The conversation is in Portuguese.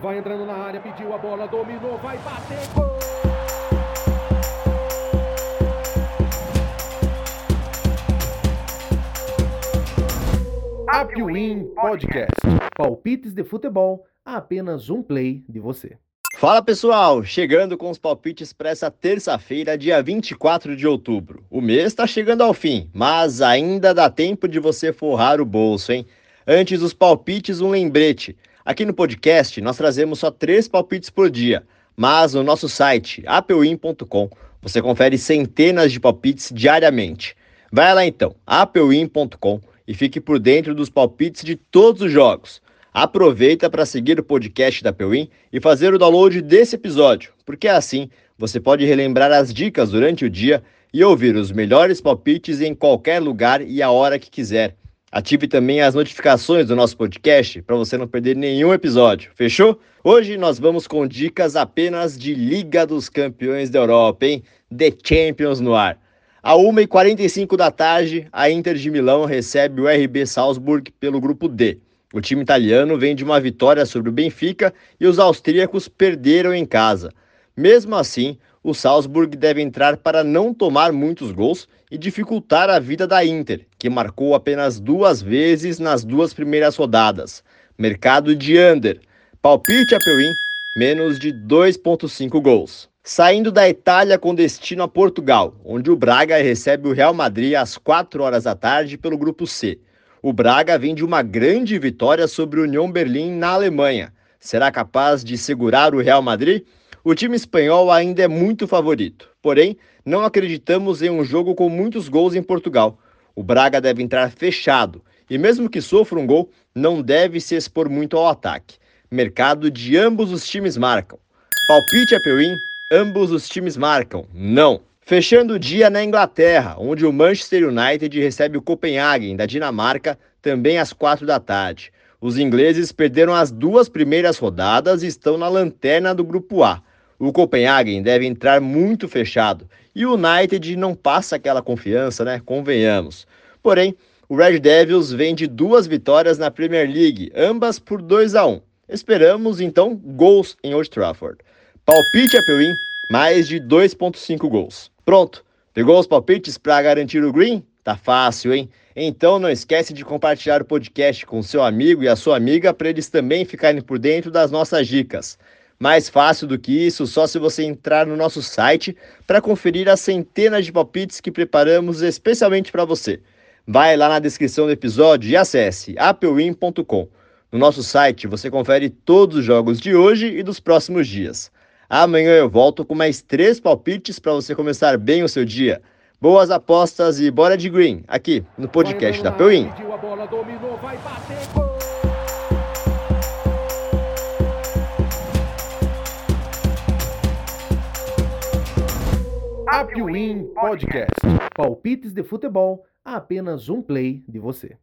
Vai entrando na área, pediu a bola, dominou, vai bater, gol! Apwin Podcast. Palpites de futebol a apenas um play de você. Fala pessoal, chegando com os palpites para essa terça-feira, dia 24 de outubro. O mês está chegando ao fim, mas ainda dá tempo de você forrar o bolso, hein? Antes dos palpites, um lembrete. Aqui no podcast nós trazemos só três palpites por dia, mas no nosso site apewin.com você confere centenas de palpites diariamente. Vai lá então, apewin.com e fique por dentro dos palpites de todos os jogos. Aproveita para seguir o podcast da Pewin e fazer o download desse episódio, porque assim você pode relembrar as dicas durante o dia e ouvir os melhores palpites em qualquer lugar e a hora que quiser. Ative também as notificações do nosso podcast para você não perder nenhum episódio, fechou? Hoje nós vamos com dicas apenas de Liga dos Campeões da Europa, hein? The Champions no ar. A 1h45 da tarde, a Inter de Milão recebe o RB Salzburg pelo grupo D. O time italiano vem de uma vitória sobre o Benfica e os austríacos perderam em casa. Mesmo assim, o Salzburg deve entrar para não tomar muitos gols e dificultar a vida da Inter, que marcou apenas duas vezes nas duas primeiras rodadas. Mercado de under. Palpite a Peuim, menos de 2,5 gols. Saindo da Itália com destino a Portugal, onde o Braga recebe o Real Madrid às 4 horas da tarde pelo grupo C. O Braga vem de uma grande vitória sobre o União Berlim na Alemanha. Será capaz de segurar o Real Madrid? O time espanhol ainda é muito favorito, porém, não acreditamos em um jogo com muitos gols em Portugal. O Braga deve entrar fechado e, mesmo que sofra um gol, não deve se expor muito ao ataque. Mercado de ambos os times marcam. Palpite a Peuim, ambos os times marcam. Não. Fechando o dia na Inglaterra, onde o Manchester United recebe o Copenhagen da Dinamarca também às quatro da tarde. Os ingleses perderam as duas primeiras rodadas e estão na lanterna do grupo A. O Copenhagen deve entrar muito fechado e o United não passa aquela confiança, né? Convenhamos. Porém, o Red Devils vem de duas vitórias na Premier League, ambas por 2 a 1. Esperamos então gols em Old Trafford. Palpite a Peuim, mais de 2.5 gols. Pronto. Pegou os palpites para garantir o green? Tá fácil, hein? Então não esquece de compartilhar o podcast com seu amigo e a sua amiga para eles também ficarem por dentro das nossas dicas. Mais fácil do que isso, só se você entrar no nosso site para conferir as centenas de palpites que preparamos especialmente para você. Vai lá na descrição do episódio e acesse apewin.com. No nosso site você confere todos os jogos de hoje e dos próximos dias. Amanhã eu volto com mais três palpites para você começar bem o seu dia. Boas apostas e bora de green, aqui no podcast da Pewin. Apwin Podcast. Palpites de futebol a apenas um play de você.